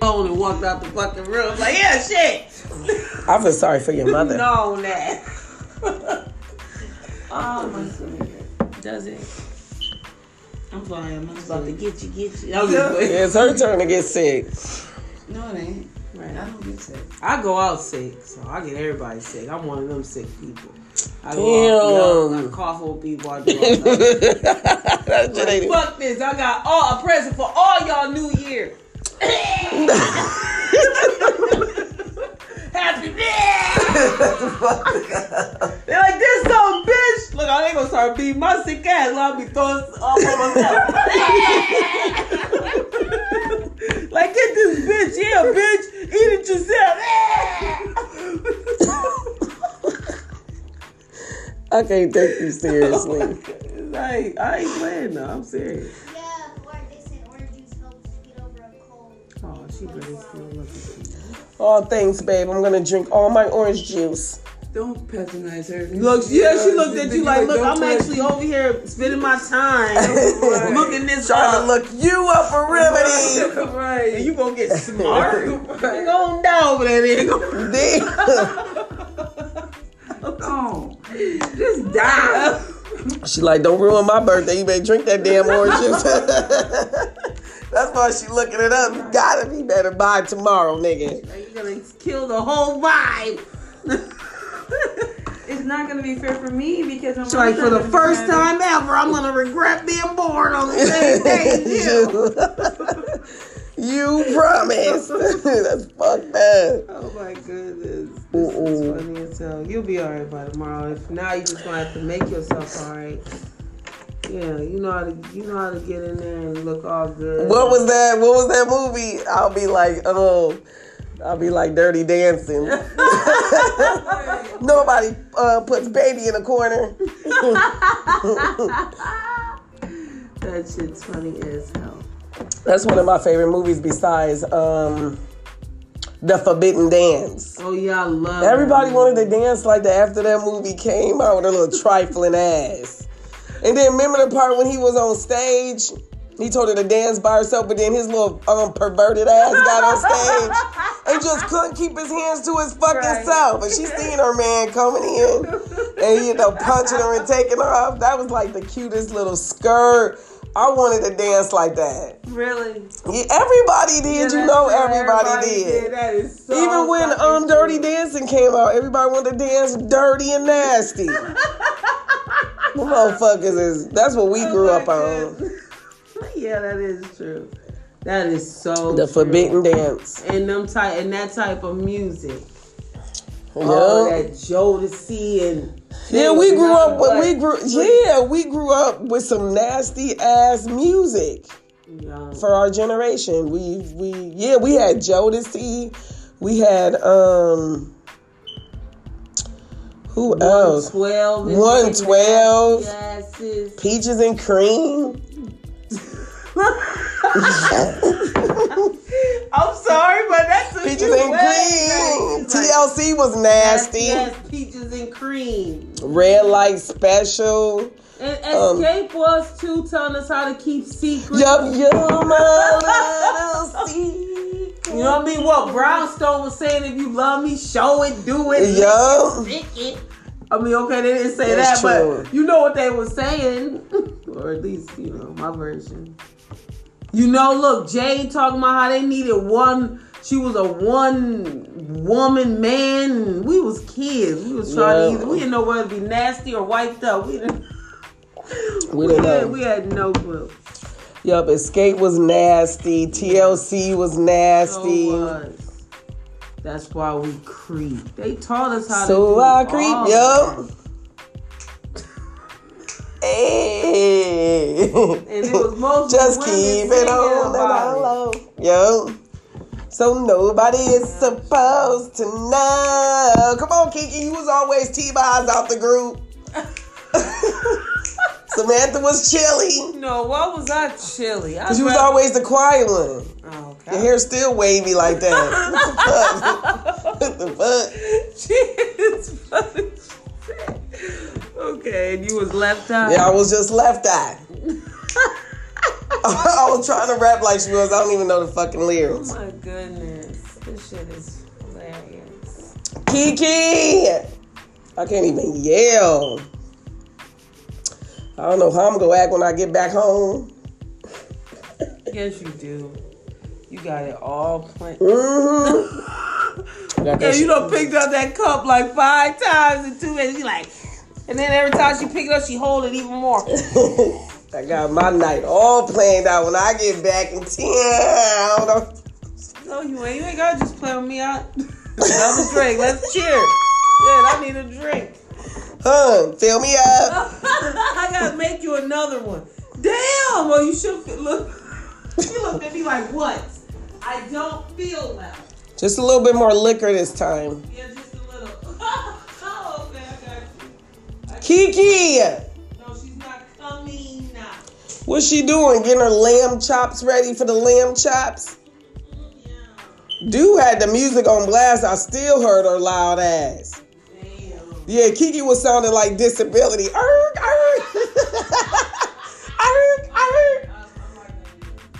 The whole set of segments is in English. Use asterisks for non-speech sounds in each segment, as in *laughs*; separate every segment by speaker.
Speaker 1: phone and walked out the fucking room. Like, yeah, shit.
Speaker 2: I feel sorry for your *laughs* mother.
Speaker 1: no, on that. oh my god. Does it? I'm sorry, I'm not about to get you, get you. I was. *laughs*
Speaker 2: It's her turn to get sick.
Speaker 3: No, it ain't.
Speaker 1: Right.
Speaker 3: I don't get sick.
Speaker 1: I go out sick, so I get everybody sick. I'm one of them sick people. I go out,
Speaker 2: Damn.
Speaker 1: I cough on people. I do all that. *laughs*
Speaker 2: That
Speaker 1: Fuck this! I got all a present for all y'all New Year. Happy They're like this dumb bitch. Look, I ain't gonna start beating my sick ass. I'll be throwing all for myself. *laughs* like get this bitch, yeah, bitch, eat it yourself. *laughs*
Speaker 2: I can't take you seriously. *laughs*
Speaker 1: like I ain't playing though. I'm serious. Oh, she really still looking cute.
Speaker 2: Thanks, babe. I'm gonna drink all my orange juice.
Speaker 3: Don't patronize her.
Speaker 1: Look, yeah, she looked at you like, look, I'm
Speaker 3: touch-
Speaker 1: actually over here spending my time looking this
Speaker 2: Trying to look you up for remedy.
Speaker 3: right.
Speaker 1: And you gonna get *laughs* smart. You gonna die over there, nigga. *laughs*
Speaker 2: Damn.
Speaker 3: Oh, just die.
Speaker 2: She like, don't ruin my birthday. You better drink that damn orange juice. *laughs* That's why she looking it up. You gotta be better by tomorrow, nigga.
Speaker 1: You're gonna kill the whole vibe. *laughs*
Speaker 3: It's not gonna be fair for me because I'm
Speaker 1: like, for the first time ever, I'm gonna regret being born on the same *laughs* day as you.
Speaker 2: you promised. *laughs* That's fucked up.
Speaker 1: Oh my goodness. This is funny as hell. You'll be alright by tomorrow. If now you just gonna have to make yourself alright. Yeah, you know how to you know how to get in there and look all good.
Speaker 2: What was that? What was that movie? I'll be like, oh, I'll be like Dirty Dancing. *laughs* Nobody uh, puts baby in a corner. *laughs*
Speaker 1: That shit's funny as hell.
Speaker 2: That's one of my favorite movies besides um, The Forbidden Dance.
Speaker 1: Oh yeah, I love
Speaker 2: Everybody wanted to dance like that after that movie came out with a little trifling ass. And then remember the part when he was on stage? He told her to dance by herself, but then his little um, perverted ass got on stage *laughs* and just couldn't keep his hands to his fucking
Speaker 3: Right.
Speaker 2: self. And she seen her man coming in and you know punching her and taking her off. That was like the cutest little skirt. I wanted to dance like that.
Speaker 1: Really?
Speaker 2: Yeah, everybody did, you know,
Speaker 1: true.
Speaker 2: everybody, did.
Speaker 1: That is so
Speaker 2: Even when um Dirty. Dancing came out, everybody wanted to dance dirty and nasty. *laughs* The motherfuckers is that's what we grew
Speaker 1: Oh
Speaker 2: up on. *laughs*
Speaker 1: yeah, that is true. That is so
Speaker 2: The
Speaker 1: true.
Speaker 2: forbidden dance.
Speaker 1: and them type and that type of music. Oh, that Jodeci and
Speaker 2: yeah, we grew up with we grew yeah, we grew up with some nasty ass music
Speaker 1: Yeah.
Speaker 2: for our generation. We we yeah, we had Jodeci, we had um who else?
Speaker 1: 112.
Speaker 2: 112.
Speaker 1: Yes, yes.
Speaker 2: Peaches and cream. *laughs*
Speaker 1: I'm sorry, but that's a
Speaker 2: Peaches and cream.
Speaker 1: It's like,
Speaker 2: TLC was
Speaker 1: yes,
Speaker 2: nasty.
Speaker 1: yes, peaches and cream.
Speaker 2: Red light special.
Speaker 1: And
Speaker 2: Um,
Speaker 1: Xscape was too telling us how to keep secrets.
Speaker 2: Yup, you're my little secret.
Speaker 1: You know what I mean? What Brownstone was saying, if you love me, show it, do it, stick it. I mean, okay, they didn't say
Speaker 2: That's
Speaker 1: that,
Speaker 2: true.
Speaker 1: but you know what they were saying, *laughs* or at least you know my version. You know, look, Jade talking about how they needed one. She was a one woman man. We was kids. We was trying
Speaker 2: Yeah.
Speaker 1: to either. We didn't know whether to be nasty or wiped up. We didn't. *laughs*
Speaker 2: We didn't
Speaker 1: had,
Speaker 2: know.
Speaker 1: we had no clue.
Speaker 2: Yup, Xscape was nasty. TLC was nasty.
Speaker 1: So was. That's why we creep. They taught us how to do
Speaker 2: So
Speaker 1: I
Speaker 2: creep, yup. Hey. Eh.
Speaker 1: And it was most
Speaker 2: Just keep it on
Speaker 1: it.
Speaker 2: low. Yo. So nobody is supposed to know. Come on, Kiki. You was always T-Boz out the group. *laughs* *laughs* Samantha was Chilli.
Speaker 1: No, what was I Chilli? I
Speaker 2: Cause you was always the quiet one.
Speaker 1: Oh,
Speaker 2: Your
Speaker 1: God.
Speaker 2: hair still wavy like that. what the fuck? *laughs* What the fuck?
Speaker 1: She is funny. Okay, and you was left out.
Speaker 2: Yeah, I was just Left Eye. *laughs* *laughs* I was trying to rap like she was. I don't even know the fucking lyrics.
Speaker 1: Oh my goodness. This shit is hilarious.
Speaker 2: Kiki! I can't even yell. I don't know how I'm gonna act when I get back home.
Speaker 1: Yes, you do. You got it all planned.
Speaker 2: Mm-hmm. Got
Speaker 1: Yeah, you
Speaker 2: shit.
Speaker 1: done picked up that cup like five times in two minutes. You like, and then every time she pick it up, she hold it even more. *laughs*
Speaker 2: I got my night all planned out when I get back in town. I.
Speaker 1: No, you ain't. You ain't gotta just play with me out. *laughs* Another drink. Let's cheer. Yeah, I need a drink.
Speaker 2: Huh, fill me up. *laughs*
Speaker 1: I gotta make you another one. Damn. Well, you should look. You looked at me like what? I don't feel well.
Speaker 2: Just a little bit more liquor this time.
Speaker 1: Yeah, just a little. *laughs* oh, okay, I got.
Speaker 2: Kiki!
Speaker 1: No, she's not coming.
Speaker 2: What's she doing? Getting her lamb chops ready for the lamb chops?
Speaker 1: Mm-hmm, yeah.
Speaker 2: Dude had the music on blast. I still heard her loud ass. Yeah, Kiki was sounding like disability. Arg, arg. arg, *laughs* arg.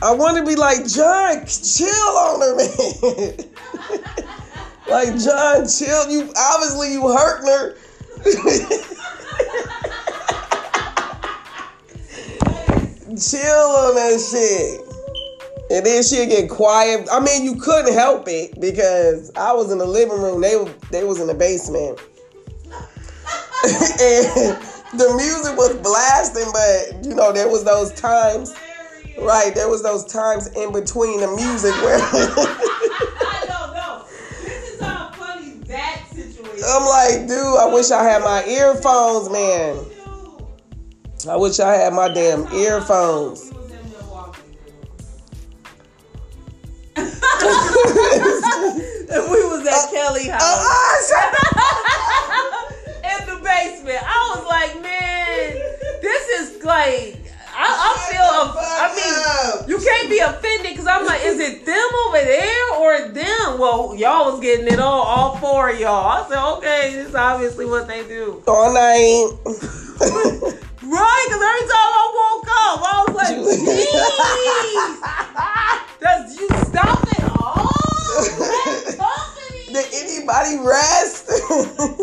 Speaker 1: I,
Speaker 2: want to be like, John, chill on her, man. *laughs* like, John, chill. You obviously you hurting her. *laughs* chill on that shit. And then she'll get quiet. I mean, you couldn't help it because I was in the living room. They they was in the basement. *laughs* and the music was blasting, but you know, there was those times. Right, there was those times in between the music where *laughs*
Speaker 1: I don't know. This is how funny that situation.
Speaker 2: I'm like, dude, I wish I had my earphones, man. I wish I had my damn earphones.
Speaker 1: She was in Milwaukee. and *laughs* we was at uh, Kelly uh, uh, house.
Speaker 2: Uh-uh,
Speaker 1: the basement. I was like, man, this is like, I, I feel, I mean, you can't be offended because I'm like, is it them over there or them? Well, y'all was getting it all, all four of y'all. I said, okay, this is obviously what they do.
Speaker 2: all night.
Speaker 1: Right, because every time I woke up, I was like, *laughs* jeez, does you stop it all? Let's talk to me.
Speaker 2: Did anybody rest? *laughs*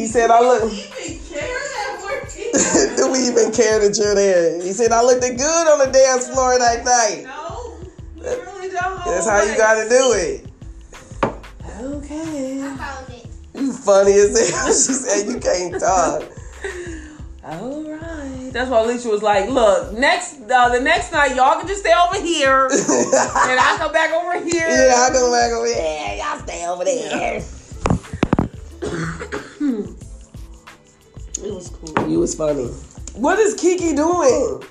Speaker 2: he said, I look.
Speaker 1: Even care that we're here?
Speaker 2: Do we even care that you're there? He said, I looked good on the dance floor that night.
Speaker 1: No, we really don't.
Speaker 2: That's how you gotta do it.
Speaker 1: Okay.
Speaker 4: I found it.
Speaker 2: You funny as hell. *laughs* She said, you can't talk.
Speaker 1: All right. That's why Alicia was like, "Look, next uh, the next night, y'all can just stay over here, and I come back over here." *laughs*
Speaker 2: Yeah, I go back over there. Y'all stay over there. *clears throat*
Speaker 1: It was cool.
Speaker 2: You was funny. What is Kiki doing?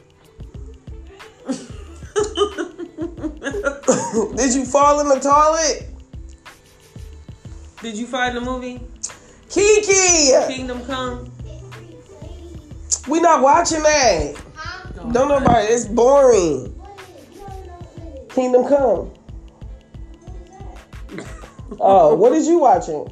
Speaker 2: *laughs* Did you fall in the toilet?
Speaker 1: Did you find the movie
Speaker 2: Kiki!
Speaker 1: Kingdom Come?
Speaker 2: We not watching that.
Speaker 4: Huh?
Speaker 2: Don't nobody. It's boring.
Speaker 4: It? You don't know what it is.
Speaker 2: Kingdom Come.
Speaker 4: What is that?
Speaker 2: Oh, what is you watching?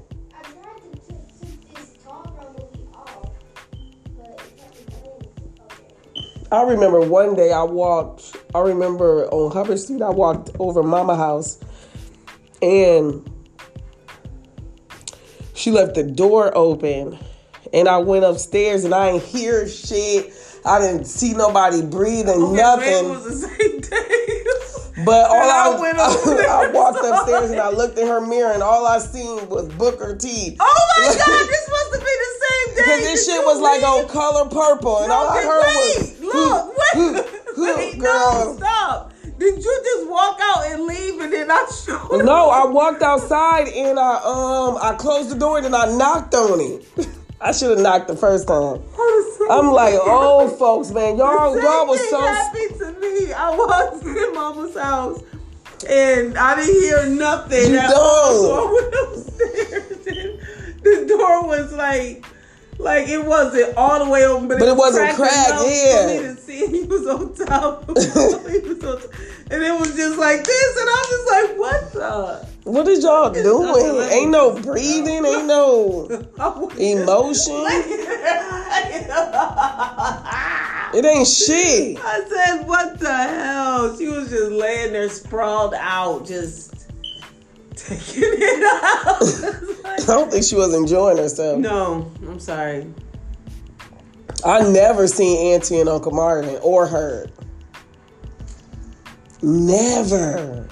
Speaker 4: I
Speaker 2: remember one day I walked, I remember on Hubbard Street, I walked over Mama house and she left the door open and I went upstairs and I ain't hear shit. I didn't see nobody breathing,
Speaker 1: Okay,
Speaker 2: nothing.
Speaker 1: was the same day.
Speaker 2: But all I,
Speaker 1: I went *laughs* there
Speaker 2: I walked upstairs and. I looked in her mirror and all I seen was Booker T.
Speaker 1: oh my *laughs* God! This must have been the same day.
Speaker 2: Because this shit was like on color purple and all I heard *laughs* *laughs* *laughs*
Speaker 1: wait,
Speaker 2: was
Speaker 1: look, wait, wait,
Speaker 2: girl.
Speaker 1: no, stop. Did you just walk out and leave and then I showed
Speaker 2: No, I walked outside and I um I closed the door and then I knocked on it. I should have knocked the first time. I'm like, oh folks, man, y'all y'all was so
Speaker 1: happened to me. I was in Mama's house and I didn't hear nothing.
Speaker 2: You don't.
Speaker 1: So I went upstairs and the door was like. Like it wasn't all the way open, but,
Speaker 2: But it
Speaker 1: was
Speaker 2: wasn't
Speaker 1: cracked enough
Speaker 2: yeah.
Speaker 1: For me to see *laughs* he was on top. of me. he was on top. And it was just like this, and I'm just like, what the?
Speaker 2: what is y'all doing?
Speaker 1: Okay,
Speaker 2: Ain't no breathing, ain't no *laughs* emotion. *laughs* It ain't shit.
Speaker 1: I said, what the hell? She was just laying there sprawled out, just taking it *laughs* out.
Speaker 2: I don't think she was enjoying herself.
Speaker 1: no, I'm sorry.
Speaker 2: I never seen Auntie and Uncle Marvin or heard. Never.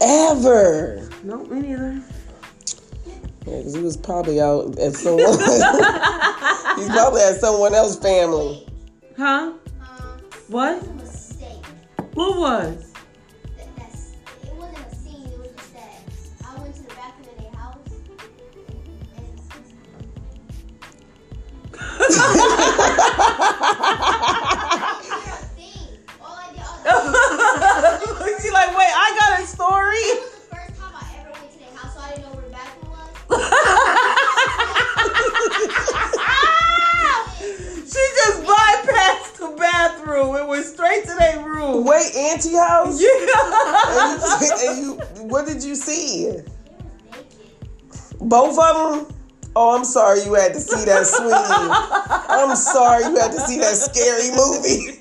Speaker 2: Ever.
Speaker 1: No, me neither.
Speaker 2: Yeah, 'cause he was probably out at someone. *laughs* He's probably at someone else's family.
Speaker 1: Huh?
Speaker 4: Um,
Speaker 1: What?
Speaker 4: it mistake.
Speaker 1: What was?
Speaker 4: I didn't know where the bathroom was. *laughs*
Speaker 1: She just bypassed the bathroom and went straight to their room.
Speaker 2: Wait, Auntie house?
Speaker 1: Yeah.
Speaker 2: And you, and you, what did you see?
Speaker 4: Was naked.
Speaker 2: Both of them? Oh, I'm sorry you had to see that, sweetie. I'm sorry you had to see that scary movie.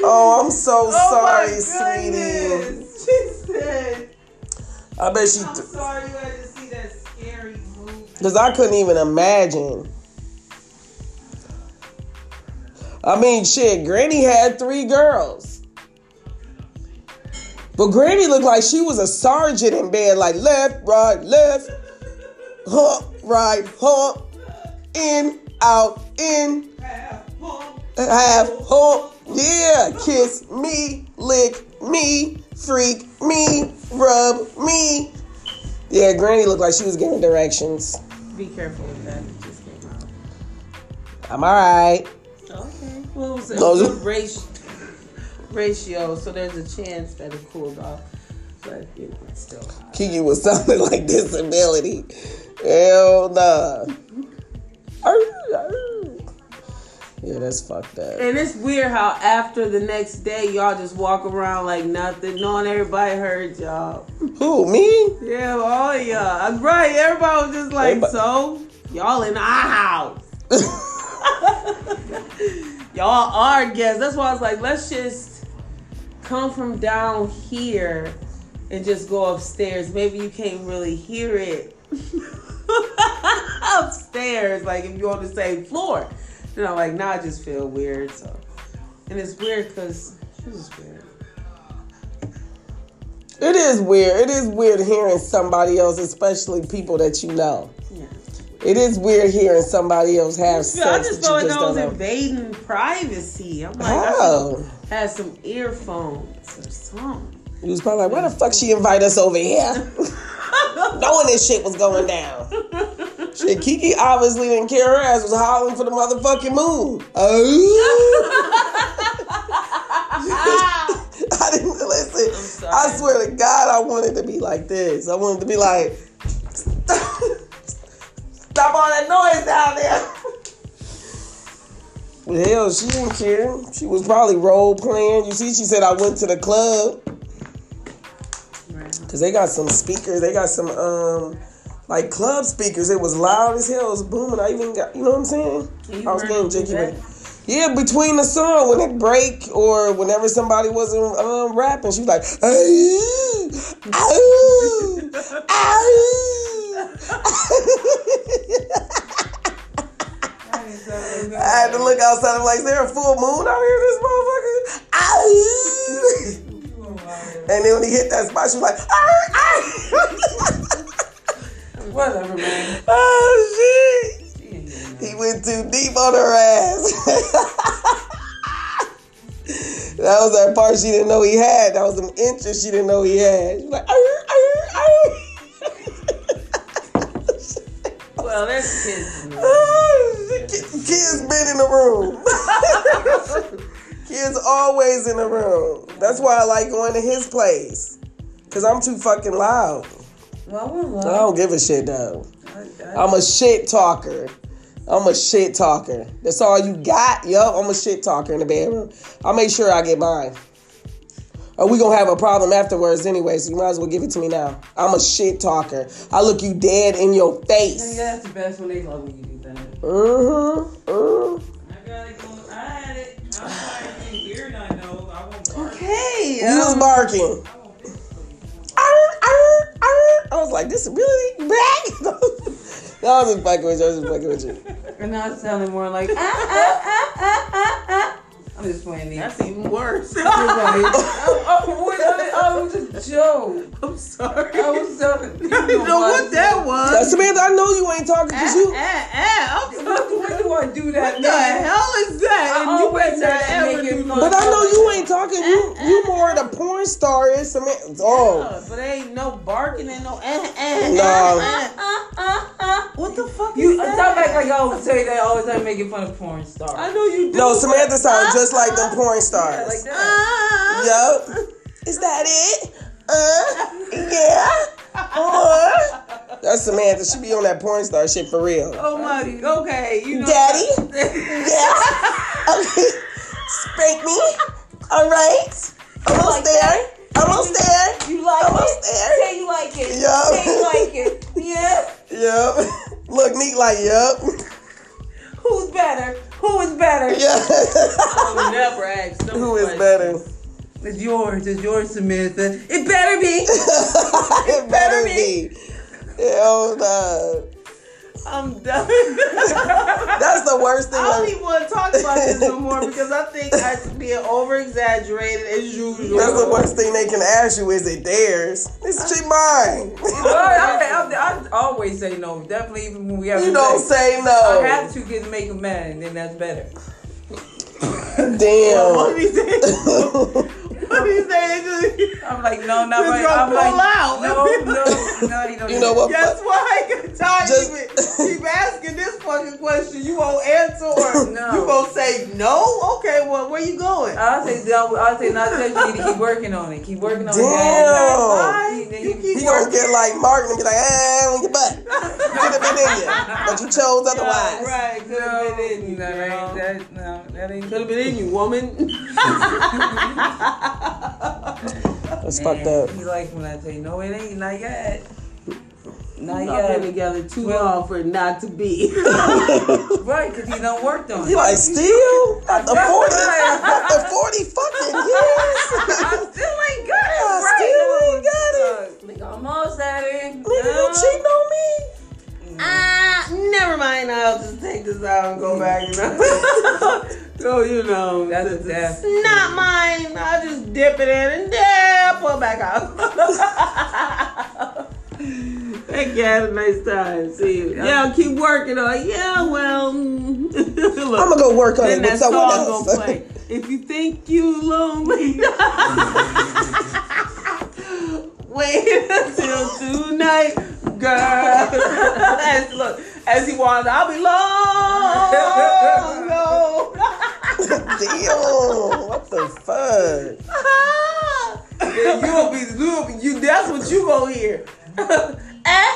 Speaker 2: *laughs* oh, I'm so
Speaker 1: Oh
Speaker 2: sorry, sweetie.
Speaker 1: She said,
Speaker 2: I bet she,
Speaker 1: I'm sorry you had to see that scary movie.
Speaker 2: because I couldn't even imagine. I mean, shit, Granny had three girls. But Granny looked like she was a sergeant in bed, like left, right, left, hump, right, hump, in, out, in, half, hump, yeah, kiss me, lick me, freak me, rub me. Yeah, Granny looked like she was giving directions.
Speaker 1: Be careful with that. It just came out.
Speaker 2: I'm alright.
Speaker 1: Okay. Well, it was a
Speaker 2: No,
Speaker 1: good
Speaker 2: it's-
Speaker 1: ratio, ratio, so there's a chance that it cooled off. But, you know, it's still hot.
Speaker 2: Kiki was something *laughs* like disability. Hell nah. Yeah, that's fucked up.
Speaker 1: And it's weird how after the next day, y'all just walk around like nothing, knowing everybody heard y'all.
Speaker 2: Who, me?
Speaker 1: Yeah, all y'all. Uh, right, everybody was just like,
Speaker 2: Everybody-
Speaker 1: so, y'all in our house. *laughs* y'all are guests. That's why I was like, let's just come from down here and just go upstairs. Maybe you can't really hear it *laughs* upstairs, like if you're on the same floor. You know, like now I just feel weird. So, and it's weird because it's just weird.
Speaker 2: It is weird. It is weird hearing somebody else, especially people that you know.
Speaker 1: Yeah.
Speaker 2: It is weird hearing somebody else have sex.
Speaker 1: I just felt
Speaker 2: you
Speaker 1: like
Speaker 2: just
Speaker 1: I was invading privacy. I'm like,
Speaker 2: oh.
Speaker 1: I have had some earphones or something.
Speaker 2: You was probably like, why the fuck she invite us over here? *laughs* Knowing this shit was going down. Shit, Kiki obviously didn't care. Her ass was hollering for the motherfucking moon. Oh. *laughs* I didn't listen. I swear to God, I wanted to be like this. I wanted to be like, stop all that noise down there. Hell, she didn't care. She was probably role playing. You see, she said I went to the club. Cause they got some speakers. They got some um like club speakers. It was loud as hell. It was booming. I even got you know what I'm saying?
Speaker 1: You
Speaker 2: I was getting jiggy with. Yeah, between the song when it break or whenever somebody wasn't um, rapping, she was like, "Ooh, ooh, ooh." I had to look outside. I'm like, is there a full moon out here? This motherfucker. *laughs* Ooh. *laughs* And then when he hit that spot, she was like, "Ah, ah." *laughs*
Speaker 3: Whatever, man. *laughs*
Speaker 2: oh shit. He went too deep on her ass. *laughs* that was that part she didn't know he had. That was some interest she didn't know he had. She was like, "Arr, arr, arr."
Speaker 1: Well, there's kids. in there.
Speaker 2: Oh. Ki- Kids been in the room. Kids always in the room. That's why I like going to his place. Cause I'm too fucking loud.
Speaker 3: Well,
Speaker 2: I don't give a shit though.
Speaker 3: I, I,
Speaker 2: I'm a shit talker. I'm a shit talker. That's all you got? Yup, I'm a shit talker in the bedroom. I'll make sure I get mine. Or we gonna have a problem afterwards anyway, so you might as well give it to me now. I'm a shit talker. I look you dead in your
Speaker 3: I
Speaker 2: face.
Speaker 3: that's the best when they love when you do that.
Speaker 2: Mm-hmm, mm-hmm. Okay. He was um, barking. Arr, arr, arr. I was like, this is really bad." that was a fucking with you. I was fucking with you.
Speaker 3: And now it's sounding more like ah ah ah ah ah ah. I'm just playing these.
Speaker 1: That's even worse. *laughs*
Speaker 3: oh, oh, what, oh, it was a joke.
Speaker 1: I'm sorry.
Speaker 3: I was so. *laughs* You
Speaker 1: I didn't know what that was.
Speaker 2: Uh, Samantha, I know you ain't talking because you.
Speaker 1: Eh, eh, I'm
Speaker 3: Why do I do that?
Speaker 1: What the hell is that?
Speaker 3: I
Speaker 1: And you
Speaker 3: always
Speaker 1: better not ever
Speaker 3: make it
Speaker 1: do
Speaker 3: fun.
Speaker 2: But I know you ain't talking. You you more the porn star is Samantha. Oh,
Speaker 1: Uh, But ain't no barking and no eh, eh,
Speaker 2: No.
Speaker 1: eh, eh. What the fuck
Speaker 3: You
Speaker 1: is that?
Speaker 3: stop acting like I always say that all the time, making fun of porn stars.
Speaker 1: I know you do.
Speaker 2: no, Samantha sounds just like them porn
Speaker 3: Yeah,
Speaker 2: stars.
Speaker 3: like that.
Speaker 1: Ah.
Speaker 2: Yup. Is that it? Uh, *laughs* yeah. More. That's Samantha. She be on that porn star shit for real.
Speaker 1: Oh my. Okay, you know.
Speaker 2: Daddy? *laughs* Yeah. Okay. Spank me. All right. Almost there. Almost there.
Speaker 3: You like
Speaker 2: Almost
Speaker 3: it?
Speaker 2: there.
Speaker 3: Say you like it.
Speaker 2: Yup.
Speaker 3: Say you like it. *laughs* Yeah.
Speaker 2: Yup. *laughs* Look neat like yup.
Speaker 3: Who's better? Who is better? *laughs*
Speaker 2: Yeah.
Speaker 1: I would never ask. them
Speaker 2: Who is better?
Speaker 3: It's yours. It's yours, Samantha. It better be. *laughs*
Speaker 2: it better be. Hell no.
Speaker 1: Oh, I'm done. *laughs*
Speaker 2: That's the worst thing.
Speaker 1: I don't even want to talk about this no more because I think I'm being over exaggerated as usual.
Speaker 2: That's the worst thing they can ask you. Is it theirs? It's cheap mine.
Speaker 3: I, I, I, I always say no. Definitely, even when we have
Speaker 2: You
Speaker 3: to
Speaker 2: don't
Speaker 3: say-
Speaker 2: say
Speaker 3: I have to get make a man, and then that's better.
Speaker 1: What
Speaker 2: Damn.
Speaker 1: did he say? What did he say? *laughs*
Speaker 3: I'm like, no, not right. I'm
Speaker 1: pull
Speaker 3: like,
Speaker 1: out.
Speaker 3: no, no, no, you don't.
Speaker 2: You know what?
Speaker 1: Guess what? I got
Speaker 2: Just-
Speaker 1: of. Keep asking this fucking question. You won't answer or *laughs*
Speaker 3: No.
Speaker 1: you gonna say no? Okay, well, where you going?
Speaker 3: I'll say, I'll say, not touch. You need to keep working on it. Keep working on
Speaker 2: Damn.
Speaker 3: it.
Speaker 1: Bye.
Speaker 3: Then
Speaker 1: You
Speaker 3: you-
Speaker 1: keep
Speaker 2: He gonna get like Martin and be like, ah, on your butt. Could have been in you, but you chose otherwise.
Speaker 1: Right, could have
Speaker 3: No,
Speaker 1: been in you.
Speaker 3: that ain't,
Speaker 1: girl.
Speaker 3: that, no, that ain't.
Speaker 1: Could have been in you, *laughs* woman.
Speaker 2: That's fucked up.
Speaker 3: He like when I say, no, it ain't, not yet. Not
Speaker 1: Y'all been together too
Speaker 3: Well-
Speaker 1: long for it not to be. *laughs*
Speaker 3: Right, because he done worked on
Speaker 2: He
Speaker 3: it.
Speaker 2: like, still? After 40, after 40 fucking years?
Speaker 3: I still ain't got it
Speaker 2: I
Speaker 3: right.
Speaker 2: still ain't got it.
Speaker 3: Like, almost at it.
Speaker 2: Nigga, you cheating on me?
Speaker 1: Ah, never mind. I'll just take this out and go back. You know? so you know,
Speaker 3: That's a
Speaker 1: it's
Speaker 3: death.
Speaker 1: not mine. I'll just dip it in and yeah, pull it back out. *laughs* *laughs* Thank you. Had a nice time. See you. Yeah, keep working on. it. Yeah, well. Mm. *laughs* Look,
Speaker 2: I'm gonna go work on it with someone else.
Speaker 1: gonna play. If you think you lonely, *laughs* wait until tonight, girl. *laughs* as, look, as he walks, I'll be long gone.
Speaker 2: Damn, what the fuck?
Speaker 1: you'll be, you'll be, you. That's what you gonna hear. Eh, eh,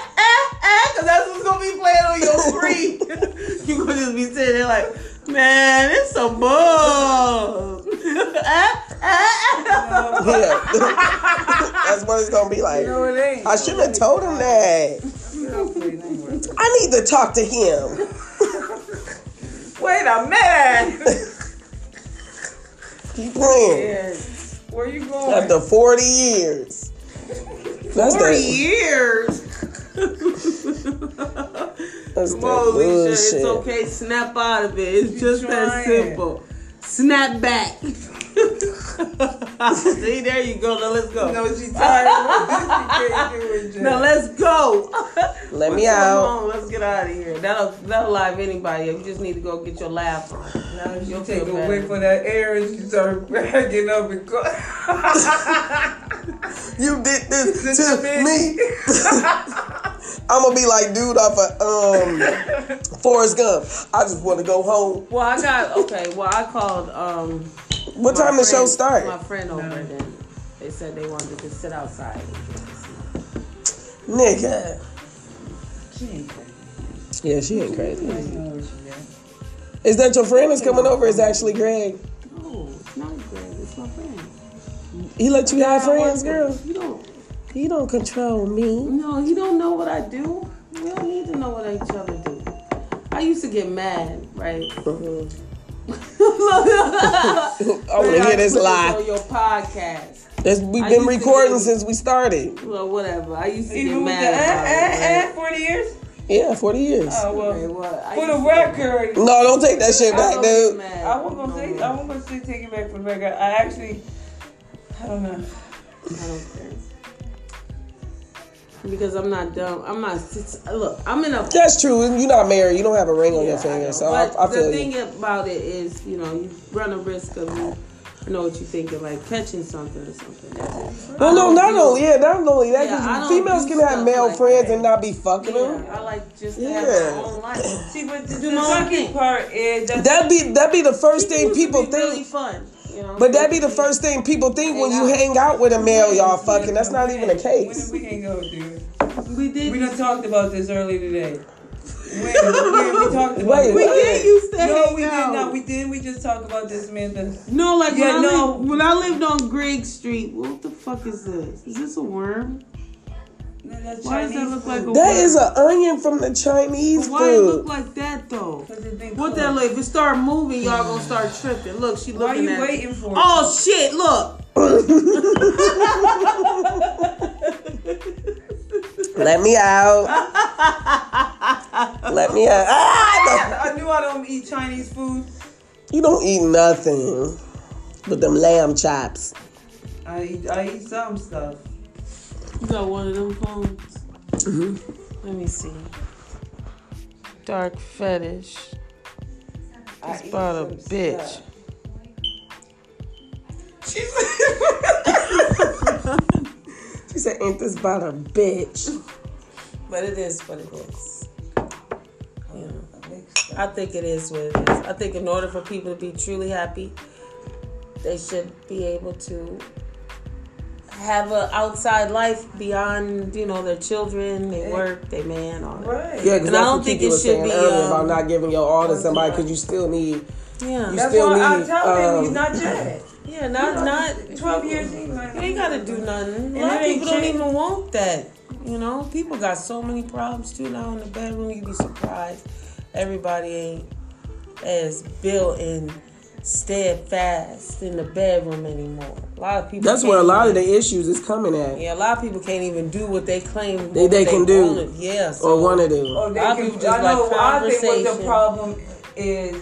Speaker 1: eh, cause that's what's gonna be playing on your screen. *laughs* you gonna just be sitting there like, man, it's some bull. *laughs* eh, eh, eh.
Speaker 2: Yeah. *laughs* That's what it's gonna be like.
Speaker 3: No, it ain't.
Speaker 2: I shouldn't have told him that. I need to talk to him.
Speaker 3: Wait a minute.
Speaker 2: Keep playing.
Speaker 3: Yeah. Where you going?
Speaker 2: After 40 years. That's
Speaker 1: 40
Speaker 2: the,
Speaker 1: years. *laughs*
Speaker 2: that's the
Speaker 1: Come on, Alicia. It's okay. Snap out of it. It's just that simple. Snap back. *laughs* See, there you go. Now let's go.
Speaker 3: No, she tired. she can't do it, Jen.
Speaker 1: Now let's go.
Speaker 2: Let me
Speaker 1: Come
Speaker 2: out.
Speaker 1: on, let's get out of here. That'll that'll live anybody. You just need to go get your laugh on.
Speaker 3: Now
Speaker 1: You'll
Speaker 3: take
Speaker 1: feel
Speaker 3: away
Speaker 1: better.
Speaker 3: for that air and she started getting *laughs* up and go.
Speaker 2: You did this
Speaker 3: This
Speaker 2: to me. *laughs* I'm gonna be like dude off of um Forrest Gump. I just want to go home.
Speaker 1: Well, I got okay. Well, I called um.
Speaker 2: What
Speaker 1: my
Speaker 2: time the show start?
Speaker 1: My friend over there. They said they wanted to sit outside.
Speaker 2: Nigga.
Speaker 3: She ain't crazy.
Speaker 2: Yeah, she ain't crazy.
Speaker 3: I know where.
Speaker 2: Is that your friend that's coming over? Is actually Greg?
Speaker 1: No, it's not Greg. It's my friend.
Speaker 2: He let you have friends, girl.
Speaker 1: You don't.
Speaker 2: He don't control me.
Speaker 1: No, you don't know what I do. We don't need to know what each other do. I used to get mad, right? *laughs*
Speaker 2: I want to hear this
Speaker 1: put
Speaker 2: lie.
Speaker 1: on your podcast.
Speaker 2: That's, we've been recording
Speaker 1: get-
Speaker 2: since we started.
Speaker 1: Well, whatever. I used to
Speaker 3: Even
Speaker 1: get
Speaker 3: with the
Speaker 1: mad about
Speaker 3: eh, eh, eh,
Speaker 1: it.
Speaker 3: 40 years?
Speaker 2: Yeah, 40 years.
Speaker 3: Oh, well.
Speaker 1: Okay, well,
Speaker 3: For the record,
Speaker 2: No, don't take that shit back,
Speaker 1: don't
Speaker 2: dude.
Speaker 3: I wasn't gonna
Speaker 1: no
Speaker 3: say,
Speaker 1: more.
Speaker 3: I wasn't gonna say take it back for the record. I actually, I don't know.
Speaker 1: I don't care. Because I'm not dumb. I'm not. Look, I'm in a.
Speaker 2: That's true. You're not married. You don't have a ring on your
Speaker 1: Yeah, I
Speaker 2: finger,
Speaker 1: know.
Speaker 2: so I,
Speaker 1: but
Speaker 2: I
Speaker 1: the
Speaker 2: feel
Speaker 1: thing
Speaker 2: you.
Speaker 1: about it is, you know, you run a risk of you. Know what you're thinking, like catching something or something. That's it.
Speaker 2: Oh, well,
Speaker 1: I
Speaker 2: no,
Speaker 1: don't
Speaker 2: only yeah, not only that.
Speaker 1: Yeah,
Speaker 2: 'cause females can have male
Speaker 1: like
Speaker 2: friends
Speaker 1: that.
Speaker 2: and not be fucking them.
Speaker 1: I like just to
Speaker 2: Yeah.
Speaker 1: have my own life.
Speaker 3: See, but the,
Speaker 1: Do
Speaker 3: the
Speaker 1: my own
Speaker 3: sucking
Speaker 1: thing.
Speaker 3: part is that
Speaker 2: That be that'd be the first thing
Speaker 1: It used to
Speaker 2: people
Speaker 1: be really fun. You know,
Speaker 2: But that be the first thing people think when you
Speaker 1: Hang
Speaker 2: hang out with a male, y'all fucking. That's not even the
Speaker 3: When
Speaker 2: case.
Speaker 3: we can go, dude.
Speaker 1: we did.
Speaker 3: We done talked about this earlier today. When, when we talked about
Speaker 2: Wait,
Speaker 3: this.
Speaker 1: we
Speaker 2: what?
Speaker 1: did used to
Speaker 3: No,
Speaker 1: hang
Speaker 3: we did not. We did. We just talked about this, Samantha.
Speaker 1: No, like
Speaker 3: Yeah,
Speaker 1: when, I
Speaker 3: no.
Speaker 1: lived, when I lived on Greg Street. What the fuck is this? Is this a worm?
Speaker 3: No, that's
Speaker 1: Why does that
Speaker 3: Chinese
Speaker 1: look like a
Speaker 3: food.
Speaker 2: That
Speaker 1: worm?
Speaker 2: is an onion from the Chinese food.
Speaker 1: Why it look like that though?
Speaker 3: 'Cause it's been
Speaker 1: What that look? If it start moving, y'all gonna start tripping. Look, she
Speaker 3: Why are
Speaker 1: looking
Speaker 3: you
Speaker 1: at.
Speaker 3: waiting for?
Speaker 1: Oh shit! Look. *laughs*
Speaker 2: Let me out. Let me out. Ah,
Speaker 3: I knew I don't eat Chinese food.
Speaker 2: you don't eat nothing but them lamb chops.
Speaker 3: I eat. I eat some stuff.
Speaker 1: You got one of them phones.
Speaker 2: Mm-hmm.
Speaker 1: Let me see. Dark fetish. It's about a bitch.
Speaker 3: stuff. *laughs*
Speaker 2: She said, "Ain't this about a bitch?"
Speaker 1: But it is what it is. You know, I think it is what it is. I think in order for people to be truly happy, they should be able to have an outside life beyond, you know, their children, their work, their man, all that.
Speaker 3: Right.
Speaker 2: Yeah, because
Speaker 1: I don't
Speaker 2: what
Speaker 1: think it should
Speaker 2: saying
Speaker 1: be,
Speaker 2: earlier
Speaker 1: um,
Speaker 2: about not giving your all to somebody because you still need.
Speaker 1: Yeah.
Speaker 2: You
Speaker 3: That's
Speaker 2: still
Speaker 3: why I
Speaker 2: need,
Speaker 3: tell him
Speaker 2: um,
Speaker 3: he's not dead.
Speaker 1: Yeah, not not
Speaker 3: Twelve years.
Speaker 1: You ain't gotta do nothing. A
Speaker 3: And
Speaker 1: lot of
Speaker 3: it ain't
Speaker 1: people don't even want that. You know, people got so many problems too now in the bedroom. You'd be surprised. Everybody ain't as built and steadfast in the bedroom anymore. A lot of people.
Speaker 2: That's where a lot of the issues is coming at,
Speaker 1: Yeah, a lot of people can't even do what they claim
Speaker 2: They-
Speaker 1: what
Speaker 2: they can do.
Speaker 1: Yes, Yeah, so
Speaker 2: or want to do.
Speaker 3: Oh, they
Speaker 1: A lot
Speaker 3: can,
Speaker 1: people just
Speaker 3: I know.
Speaker 1: like
Speaker 3: I think what the problem is,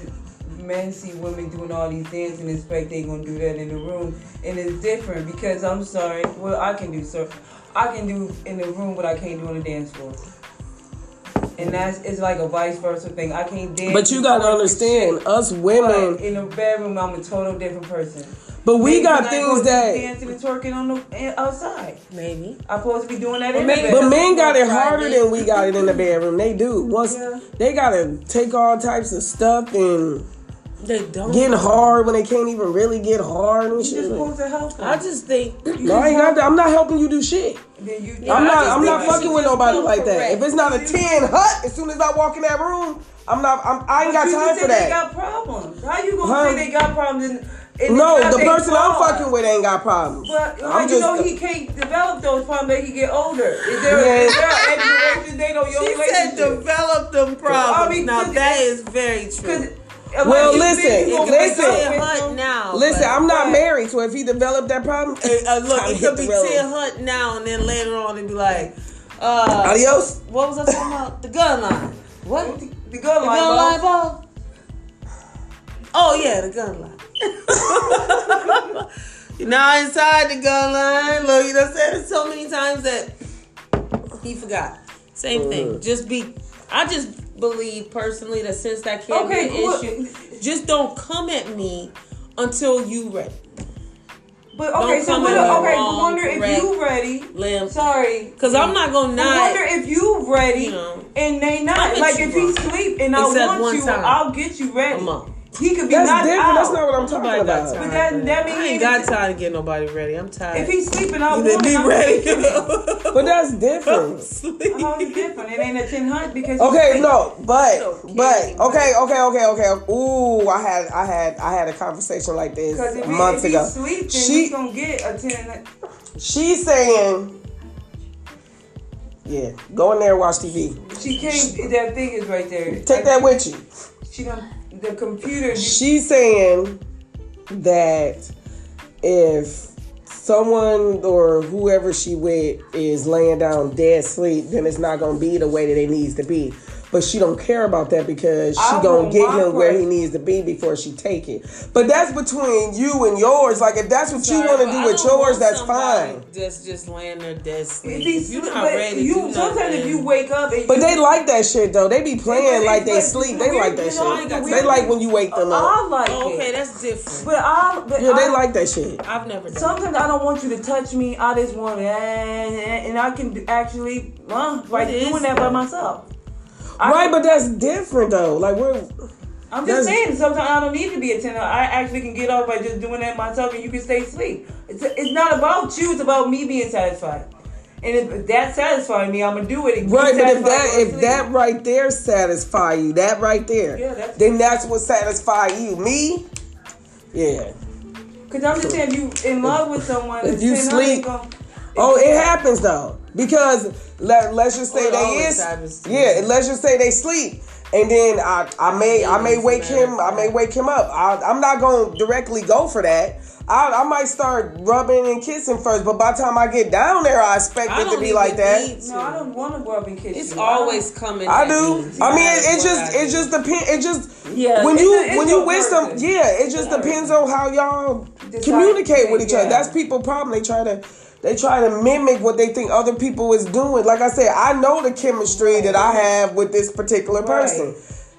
Speaker 3: men see women doing all these things and expect they gonna do that in the room, and it's different because I'm sorry. Well, I can do so. I can do in the room what I can't do on the dance floor. And that's it's like a vice versa thing. I can't dance.
Speaker 2: But you gotta understand,
Speaker 3: and
Speaker 2: us women,
Speaker 3: but in the bedroom, I'm a total different person.
Speaker 2: but we
Speaker 3: Maybe
Speaker 2: got
Speaker 3: when I
Speaker 2: things
Speaker 3: go
Speaker 2: that.
Speaker 3: dancing and twerking on the eh, outside.
Speaker 1: maybe.
Speaker 3: I'm supposed to be doing that in
Speaker 1: maybe-
Speaker 3: the
Speaker 2: But men got it harder than we got it in the bedroom. They do. Once
Speaker 3: Yeah.
Speaker 2: they gotta take all types of stuff and
Speaker 1: They don't.
Speaker 2: getting hard when they can't even really get hard and
Speaker 3: You're
Speaker 2: shit.
Speaker 3: supposed to help them.
Speaker 1: I just think.
Speaker 2: No, I ain't got that. I'm not helping you do shit.
Speaker 3: Then you,
Speaker 2: I'm not. I'm not fucking with nobody
Speaker 1: come
Speaker 2: like that. If it's not a ten hut, as soon as I walk in that room, I'm not. I'm, I ain't got
Speaker 3: But you
Speaker 2: time
Speaker 3: just
Speaker 2: for
Speaker 3: said They got problems. How you gonna
Speaker 2: Huh?
Speaker 3: say they got problems? And, and
Speaker 2: No, the person I'm fucking with ain't got problems.
Speaker 3: But how
Speaker 2: I'm
Speaker 3: you
Speaker 2: just.
Speaker 3: know he can't develop those problems as he get older? Is there, is there an expiration date on your
Speaker 1: She said develop them problems.
Speaker 3: I mean,
Speaker 1: now that is very true.
Speaker 2: Well,
Speaker 3: like
Speaker 2: listen,
Speaker 3: think you
Speaker 1: It
Speaker 3: gonna
Speaker 1: could be
Speaker 2: listen.
Speaker 3: develop
Speaker 1: ten
Speaker 3: it,
Speaker 1: hut
Speaker 3: so-
Speaker 1: now.
Speaker 2: Listen,
Speaker 1: but-
Speaker 2: I'm not
Speaker 3: Right.
Speaker 2: married, so if he developed that problem,
Speaker 1: Uh, look, it could be
Speaker 2: the
Speaker 1: ten hut now, and then later on it'd be like, uh,
Speaker 2: Adios.
Speaker 1: what was I talking about? The gun line. What? The
Speaker 3: The gun line,
Speaker 1: gun line
Speaker 3: ball.
Speaker 1: ball? Oh yeah, the gun line. You're *laughs* now inside the gun line. Look, you know, said it so many times that he forgot. Same thing. Just be. I just believe personally that since that can't
Speaker 3: Okay,
Speaker 1: be an issue, just don't come at me until you ready.
Speaker 3: But okay,
Speaker 1: Don't
Speaker 3: so what, okay,
Speaker 1: wrong,
Speaker 3: wonder if you ready.
Speaker 1: Lamb.
Speaker 3: Sorry,
Speaker 1: Cause I'm not gonna not.
Speaker 3: wonder if you ready
Speaker 1: You know.
Speaker 3: and they not. Like if
Speaker 1: bro.
Speaker 3: sleep and I want you,
Speaker 1: time.
Speaker 3: I'll get you ready.
Speaker 1: Come on.
Speaker 3: He could be
Speaker 2: that's
Speaker 3: knocked
Speaker 2: different.
Speaker 3: out.
Speaker 2: That's not what I'm talking
Speaker 1: Nobody got
Speaker 2: about.
Speaker 1: time.
Speaker 3: But that-
Speaker 1: for
Speaker 3: that mean
Speaker 1: I ain't got time to get nobody ready. I'm tired.
Speaker 3: If he's sleeping, I
Speaker 1: you
Speaker 3: want
Speaker 1: be.
Speaker 3: I'm
Speaker 1: ready. *laughs*
Speaker 2: But that's different.
Speaker 3: How is it different? It ain't a ten hunt because
Speaker 2: Okay, no, but
Speaker 1: Okay.
Speaker 2: but okay, okay, okay, okay. Ooh, I had I had I had a conversation like this
Speaker 3: Because if, he,
Speaker 2: months
Speaker 3: if
Speaker 2: ago.
Speaker 3: he's sleep,
Speaker 2: She
Speaker 3: he's gonna get a ten.
Speaker 2: she's saying, yeah, go in there and watch TV.
Speaker 3: She can't. That thing is right there.
Speaker 2: Take that with you.
Speaker 3: She done the computer.
Speaker 2: She's saying that if someone or whoever she with is laying down dead sleep, then it's not gonna be the way that it needs to be. But she don't care about that because she
Speaker 3: I
Speaker 2: gonna get
Speaker 3: my
Speaker 2: him where he needs to be before she take it. But that's between you and yours. Like if that's what you want to do with yours,
Speaker 1: want
Speaker 2: that's fine.
Speaker 1: That's just laying there dead
Speaker 3: If
Speaker 1: sleep.
Speaker 3: he's-
Speaker 1: If you're not
Speaker 3: but
Speaker 1: ready to
Speaker 3: you,
Speaker 1: do
Speaker 3: sometimes if you wake up and
Speaker 2: But
Speaker 3: you,
Speaker 2: they like that shit though. They be playing
Speaker 3: But
Speaker 2: like they
Speaker 3: it's-
Speaker 2: sleep. They like that
Speaker 3: know,
Speaker 2: shit. They
Speaker 1: weird
Speaker 2: like when you wake them up.
Speaker 3: I like
Speaker 1: Oh, okay,
Speaker 3: it.
Speaker 1: that's different.
Speaker 3: But I, but
Speaker 2: Yeah, they like that shit.
Speaker 1: I've never done.
Speaker 3: Sometimes I don't want you to touch me. I just want and, and I can actually, uh, well, like
Speaker 1: is
Speaker 3: doing that by myself. I,
Speaker 2: Right, but that's different though. Like we're
Speaker 3: I'm just saying. Sometimes I don't need to be a attended. I actually can get off by just doing that myself, and you can stay asleep. It's it's not about you. It's about me being satisfied. And if that satisfies me, I'm gonna do it.
Speaker 2: Right, but if that if
Speaker 3: asleep.
Speaker 2: that right there satisfy you, that right there,
Speaker 3: Yeah, that's-
Speaker 2: then that's what satisfy you. Me, yeah.
Speaker 3: Cause I'm just saying, if you in love with someone,
Speaker 2: If you
Speaker 3: then how they
Speaker 2: sleep-
Speaker 3: gonna-
Speaker 2: Oh, it happens though because let let's just say they is yeah. Let's just say they sleep. And then I, I may I may wake him I may wake him up. I, I'm not gonna directly go for that. I, I might start rubbing and kissing first, but by the time I get down there, I expect
Speaker 1: I
Speaker 2: it to be like that.
Speaker 1: to.
Speaker 3: No, I don't want to rub and kiss
Speaker 1: It's
Speaker 3: you.
Speaker 1: always coming.
Speaker 2: I
Speaker 1: at
Speaker 2: do.
Speaker 1: me.
Speaker 2: I mean,
Speaker 1: That's
Speaker 2: it just it just depends. It just
Speaker 3: Yeah,
Speaker 2: when
Speaker 3: it's
Speaker 2: you
Speaker 3: a- it's
Speaker 2: when you
Speaker 3: your
Speaker 2: wish them, yeah, it just depends on how y'all
Speaker 3: Decide-
Speaker 2: communicate with each other.
Speaker 3: yeah.
Speaker 2: That's people' problem. They try to they try to mimic what they think other people is doing. Like I said, I know the chemistry that I have with this particular
Speaker 3: Right.
Speaker 2: person.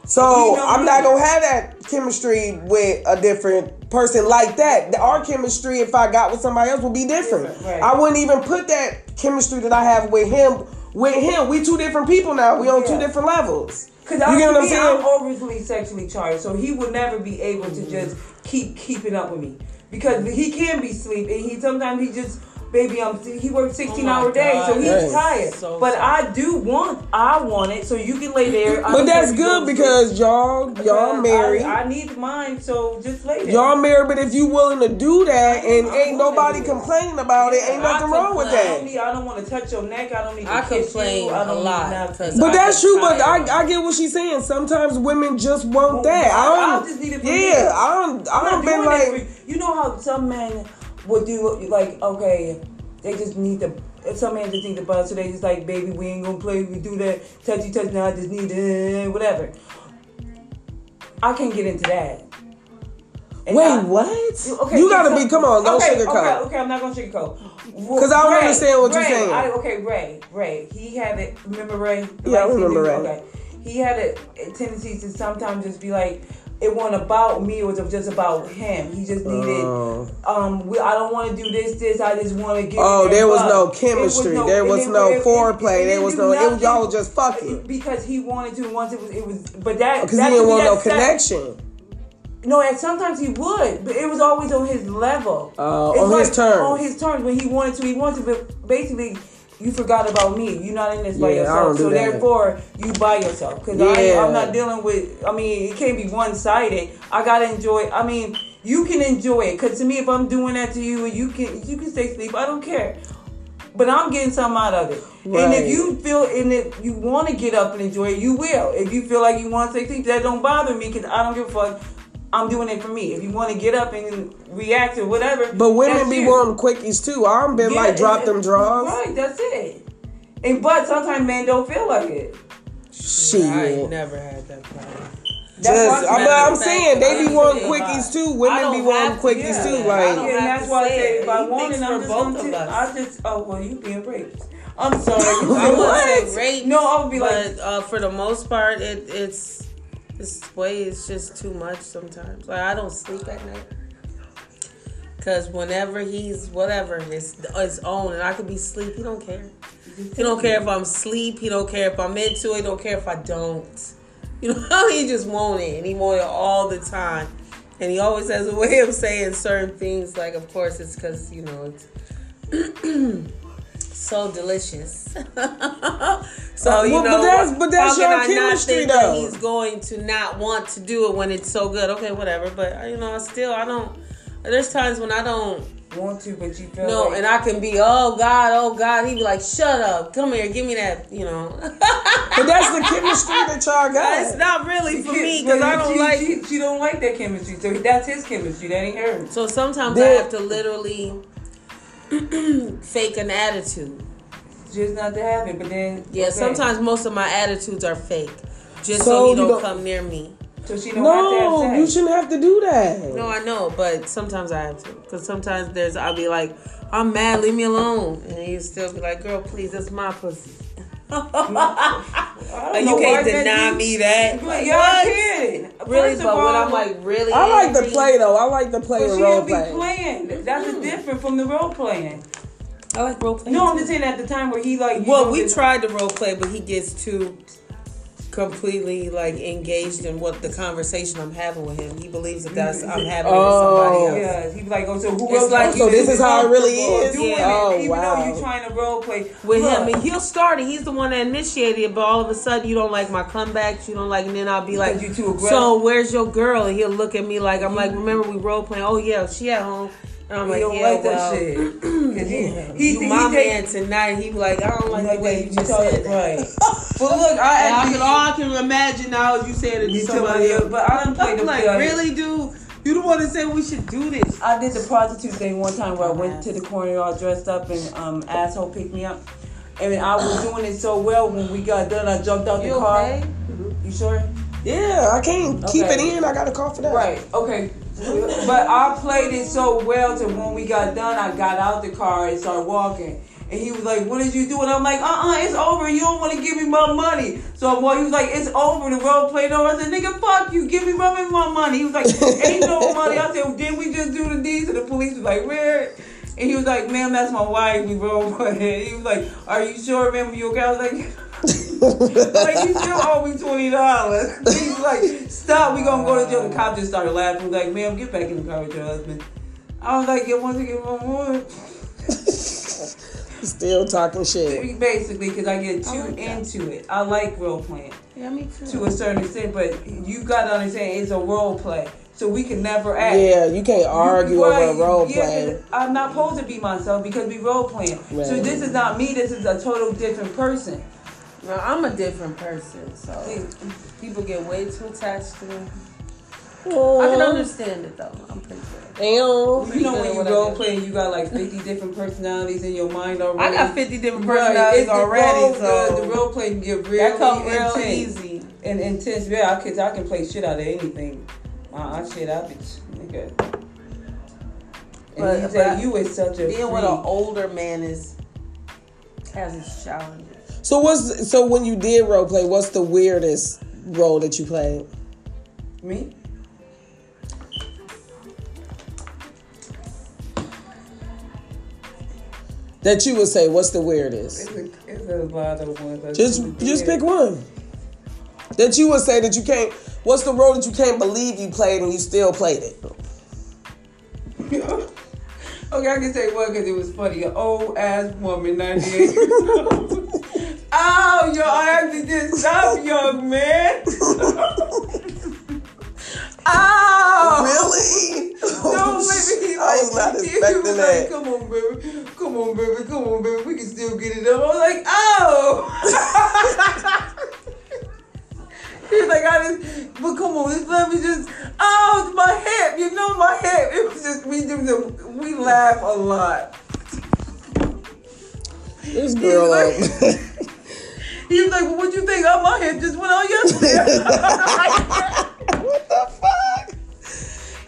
Speaker 2: So
Speaker 3: You know
Speaker 2: I'm not gonna have that chemistry with a different person like that. Our chemistry, if I got with somebody else, would be different.
Speaker 3: Right.
Speaker 2: I wouldn't even put that chemistry that I have with him with him. We two different people now. We on two different levels.
Speaker 3: Cause
Speaker 2: You
Speaker 3: I,
Speaker 2: get what I'm saying?
Speaker 3: I'm overly sexually charged, so he would never be able to mm-hmm. just keep keeping up with me because he can be sleep and he sometimes he just baby I'm he works 16
Speaker 1: Oh my
Speaker 3: hour days, so he's
Speaker 2: that's
Speaker 3: tired.
Speaker 1: so
Speaker 3: but
Speaker 1: sad.
Speaker 3: I do want I want it, so you can lay there.
Speaker 2: But
Speaker 3: don't
Speaker 2: that's
Speaker 3: care if you go
Speaker 2: good because y'all y'all married.
Speaker 3: I, I need mine, so just lay there.
Speaker 2: Y'all married, but if you willing to do that and
Speaker 3: I'm
Speaker 2: ain't nobody
Speaker 3: to do it.
Speaker 2: complaining about it, ain't nothing wrong with that.
Speaker 3: I don't need. I don't want to touch your neck. I don't need to
Speaker 1: I
Speaker 3: kiss
Speaker 1: complain
Speaker 3: you. I
Speaker 1: a
Speaker 3: don't
Speaker 1: lot,
Speaker 3: Need nothing.
Speaker 1: 'cause
Speaker 2: But
Speaker 1: I
Speaker 2: that's true. But. I, I get what she's saying. Sometimes women just want that.
Speaker 3: I-
Speaker 2: I
Speaker 3: I
Speaker 2: don't.
Speaker 3: just need it for
Speaker 2: yeah,
Speaker 3: me.
Speaker 2: I don't. I
Speaker 3: I'm
Speaker 2: don't been like.
Speaker 3: you know how some men would do like okay, they just need to. Some men just need to buzz, so they just like, baby, we ain't gonna play. We do that touchy touch now. I just need uh, whatever. I can't get into that. And
Speaker 2: Wait,
Speaker 3: I-
Speaker 2: what?
Speaker 3: Okay,
Speaker 2: you gotta
Speaker 3: so-
Speaker 2: be. Come on, don't
Speaker 3: okay,
Speaker 2: sugarcoat.
Speaker 3: Okay, okay, I'm not gonna sugarcoat.
Speaker 2: 'Cause I don't
Speaker 3: Ray,
Speaker 2: understand what you're saying.
Speaker 3: I, okay, Ray, Ray, he had it. Remember Ray?
Speaker 2: Yeah, I remember? Ray.
Speaker 3: Okay, he had a, a tendency to sometimes just be like, it wasn't about me. It was just about him. He just needed.
Speaker 2: Oh.
Speaker 3: Um, we, I don't want to do this, this. I just want to get.
Speaker 2: Oh, there was no chemistry.
Speaker 3: no-
Speaker 2: There was no foreplay. There was no- it was- y'all was just fucking.
Speaker 3: because he wanted to. Once it was, it was. But that
Speaker 2: Because he didn't want no connection.
Speaker 3: no, and sometimes he would, but it was always on his level.
Speaker 2: Uh, on his terms.
Speaker 3: On his terms, when he wanted to, he wanted to. But basically, you forgot about me. You're not in this by
Speaker 2: Yeah, I
Speaker 3: yourself. So
Speaker 2: that.
Speaker 3: therefore, you by yourself. Because
Speaker 2: Yeah.
Speaker 3: I'm not dealing with. I mean, it can't be one sided. I gotta enjoy. I mean, you can enjoy it. Because to me, if I'm doing that to you, you can you can stay asleep. I don't care. But I'm getting something out of it. And if you feel and if you want to get up and enjoy it, you will. If you feel like you want to stay asleep, that don't bother me because I don't give a fuck. I'm doing it for me. If you want to get up and react or whatever,
Speaker 2: But women be
Speaker 3: you.
Speaker 2: wanting quickies too. I'm been
Speaker 3: Yeah,
Speaker 2: like drop
Speaker 3: and-
Speaker 2: them draws.
Speaker 3: Right, that's it. And but sometimes men don't feel like it.
Speaker 2: Shit.
Speaker 1: I ain't never had that problem.
Speaker 2: Just, I'm, but I'm saying they be wanting quickies too. Women be wanting
Speaker 1: to
Speaker 2: quickies
Speaker 1: do
Speaker 2: too.
Speaker 1: that.
Speaker 2: Like
Speaker 3: and that's why I
Speaker 1: say
Speaker 3: say if I want
Speaker 1: thinks
Speaker 3: it, I'm just
Speaker 1: both
Speaker 3: gonna
Speaker 1: of us.
Speaker 3: I just oh well, you being raped. I'm sorry. *laughs*
Speaker 1: I
Speaker 2: What?
Speaker 1: wouldn't say
Speaker 3: No, I would be like,
Speaker 1: uh, for the most part, it, it's this way is just too much sometimes. Like I don't sleep at night because whenever he's whatever his his own, and I could be asleep, he don't care. He don't care if I'm asleep. He don't care if I'm into it. He don't care if I don't. You know, *laughs* he just want it, and he want it all the time. And he always has a way of saying certain things. Like, of course, it's because you know it's *clears throat* so delicious. *laughs* so
Speaker 2: Uh,
Speaker 1: you
Speaker 2: well, but
Speaker 1: know,
Speaker 2: that's- but that's
Speaker 1: how can
Speaker 2: your
Speaker 1: I not
Speaker 2: chemistry,
Speaker 1: think that
Speaker 2: though.
Speaker 1: he's going to not want to do it when it's so good. Okay, whatever. But you know, I still I don't. There's times when I don't
Speaker 3: want to, but you feel
Speaker 1: know,
Speaker 3: like,
Speaker 1: and I can be, oh God, oh God. He be like, shut up, come here, give me that. You know,
Speaker 2: But that's the chemistry that y'all *laughs* got.
Speaker 1: It's not really for me because I don't
Speaker 3: she,
Speaker 1: like.
Speaker 3: She, she don't like that chemistry, so that's his chemistry. That ain't hers.
Speaker 1: So sometimes I have to literally *clears throat* fake an attitude.
Speaker 3: Just not to have it, but then
Speaker 1: Yeah,
Speaker 3: okay.
Speaker 1: sometimes most of my attitudes are fake, just so,
Speaker 2: So
Speaker 1: he
Speaker 2: you
Speaker 1: don't,
Speaker 2: don't-
Speaker 1: come near me.
Speaker 3: so she don't have to
Speaker 2: No,
Speaker 3: have
Speaker 2: you shouldn't have to do that.
Speaker 1: No, I know, but sometimes I have to, cause sometimes there's I'll be like, I'm mad, leave me alone, and he'll still be like, girl, please, that's my pussy.
Speaker 3: I
Speaker 1: Like, you can't
Speaker 3: why that
Speaker 1: deny
Speaker 3: you-
Speaker 1: me that.
Speaker 3: But
Speaker 1: Like,
Speaker 3: yeah, I
Speaker 1: what?
Speaker 3: can.
Speaker 1: Really,
Speaker 3: First of
Speaker 1: but when I'm like really,
Speaker 2: I like the play though. I like the play
Speaker 3: But she
Speaker 2: role
Speaker 3: don't be
Speaker 2: play.
Speaker 3: playing. That's
Speaker 1: Mm-hmm.
Speaker 3: different from the role playing.
Speaker 1: I like role play.
Speaker 3: No, I'm just saying at the time where he like.
Speaker 1: Well, we tried to role play, but he gets too completely like engaged in what the conversation I'm having with him. He believes that that's I'm mm-hmm. having it with
Speaker 2: Oh.
Speaker 1: somebody else.
Speaker 3: Yeah, he be like, oh, so who
Speaker 1: It's
Speaker 3: else?
Speaker 1: like
Speaker 3: else
Speaker 1: you-
Speaker 3: you
Speaker 2: So this is how it really is?
Speaker 1: Yeah.
Speaker 2: Oh,
Speaker 3: even
Speaker 2: wow.
Speaker 3: though you're trying to role play
Speaker 1: With
Speaker 3: Look,
Speaker 1: him, and he'll start it. He's the one that initiated it, but all of a sudden you don't like my comebacks. You don't like, and then I'll be like,
Speaker 3: you too aggressive.
Speaker 1: "So where's your girl?" And he'll look at me like I'm like, mm-hmm. "Remember we role playing? Oh yeah, she at home." I'm like,
Speaker 3: don't
Speaker 1: "Yeah,
Speaker 3: like that shit. Cause *clears throat* *clears throat* he, he,
Speaker 1: you
Speaker 3: he,
Speaker 1: my
Speaker 3: take-
Speaker 1: man tonight." He like, "I don't like,
Speaker 3: like
Speaker 1: the way you just said that."
Speaker 3: right. *laughs* But look, I
Speaker 1: And I can, all I can imagine now is you saying it to somebody else.
Speaker 3: but I played
Speaker 1: I'm
Speaker 3: the
Speaker 1: like,
Speaker 3: play.
Speaker 1: really, dude? You the one that said we should do this?
Speaker 3: I did the prostitute thing one time where I went to the corner all dressed up and um asshole picked me up. And I was doing it so well when we got done I jumped out
Speaker 1: You
Speaker 3: the car.
Speaker 1: okay?
Speaker 3: You sure?
Speaker 2: Yeah, I can't keep it in. I got a call for that.
Speaker 3: Right, okay. But I played it so well to when we got done I got out the car and started walking. And he was like, What did you do? And I'm like, uh uh it's over. You don't want to give me my money. So boy, he was like, It's over. The role played over. I said, Nigga, fuck you. Give me my, my money. He was like, Ain't no money. I said, Didn't we just do the deeds? And the police was like, Where? And he was like, Ma'am, that's my wife. We role playing. He was like, Are you sure, ma'am? You okay? I was like, like you still owe me twenty dollars. *laughs* He's like, stop, we gonna go to jail. The cop just started laughing. He like, ma'am, get back in the car with your husband. I was like, you want to get one more? *laughs*
Speaker 2: Still talking shit.
Speaker 3: Basically, because I get too
Speaker 1: like
Speaker 3: into it. I like role playing
Speaker 1: Yeah, me too.
Speaker 3: to a certain extent, but you gotta understand it's a role play, so we can never act.
Speaker 2: Yeah, you can't argue
Speaker 3: Right,
Speaker 2: over a role
Speaker 3: yeah,
Speaker 2: play.
Speaker 3: 'cause I'm not supposed to be myself because we role playing. So this is not me. This is a total different person.
Speaker 1: Well, I'm a different person, so people get way too attached to me. I can understand it though. I'm pretty good.
Speaker 2: damn.
Speaker 3: You know when you
Speaker 1: what I
Speaker 3: role play, you got like 50 different personalities in your mind already.
Speaker 1: I got 50 different
Speaker 3: Right,
Speaker 1: personalities
Speaker 3: it's the
Speaker 1: already,
Speaker 3: role,
Speaker 1: so
Speaker 3: the, the role play can get really
Speaker 1: that comes real
Speaker 3: intense.
Speaker 1: easy.
Speaker 3: And intense. Yeah, I can, I can play shit out of anything. Uh, I shit out bitch, nigga. And
Speaker 1: But-
Speaker 3: you say
Speaker 1: but
Speaker 3: you is such a
Speaker 1: Being with an older man is has its challenges.
Speaker 2: So what's so when you did role play? What's the weirdest role that you played?
Speaker 3: Me?
Speaker 2: That you would say, what's the weirdest?
Speaker 3: It's a, it's a lot of ones.
Speaker 2: Just just pick one. That you would say that you can't. What's the role that you can't believe you played and you still played it? *laughs*
Speaker 3: okay, I can say one because it was funny. An old ass woman, 98 years old. Oh, Ow, yo, I actually did stop, young man. *laughs* Ow! Oh.
Speaker 2: Really?
Speaker 3: No, baby, he
Speaker 2: I was
Speaker 3: like,
Speaker 2: not
Speaker 3: he
Speaker 2: expecting
Speaker 3: was
Speaker 2: that.
Speaker 3: Like, come on, baby. Come on, baby. Come on, baby. We can still get it up. I was like, oh. *laughs* He's like, I just, but come on, just let me just, oh, it's my hip. You know my hip. It was just, we do the, we laugh a lot.
Speaker 2: This girl.
Speaker 3: like- *laughs* He was like, well, what you think? Oh, my hip just went out yesterday. *laughs*
Speaker 2: what the fuck?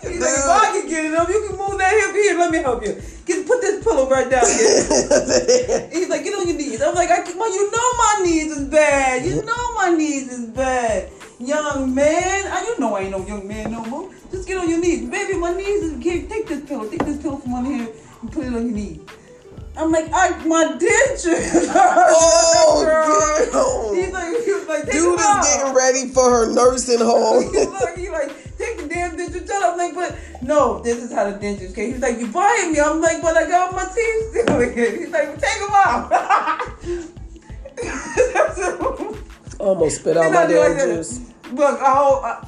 Speaker 3: He's like, if I can get it up, you can move that hip here. Let me help you. Get, put this pillow right down here. *laughs* He's like, get on your knees. I'm like, I, can- well, you know my knees is bad. You know my knees is bad. Young man. I, you know I ain't no young man no more. Just get on your knees. Baby, my knees is, here, take this pillow. Take this pillow from under here and put it on your knees. I'm like, I, my dentures. *laughs*
Speaker 2: Oh, damn.
Speaker 3: He's like, he was like, take
Speaker 2: Dude is
Speaker 3: out.
Speaker 2: getting ready for her nursing *laughs* home.
Speaker 3: He's like, he like, take the damn dentures out. I'm like, but no, this is how the dentures came. He's like, you buying me? I'm like, but I got my teeth still in. He's like, well, take them out. *laughs*
Speaker 2: Almost spit out my
Speaker 3: like
Speaker 2: damn
Speaker 3: that.
Speaker 2: juice.
Speaker 3: Look, I hold, I,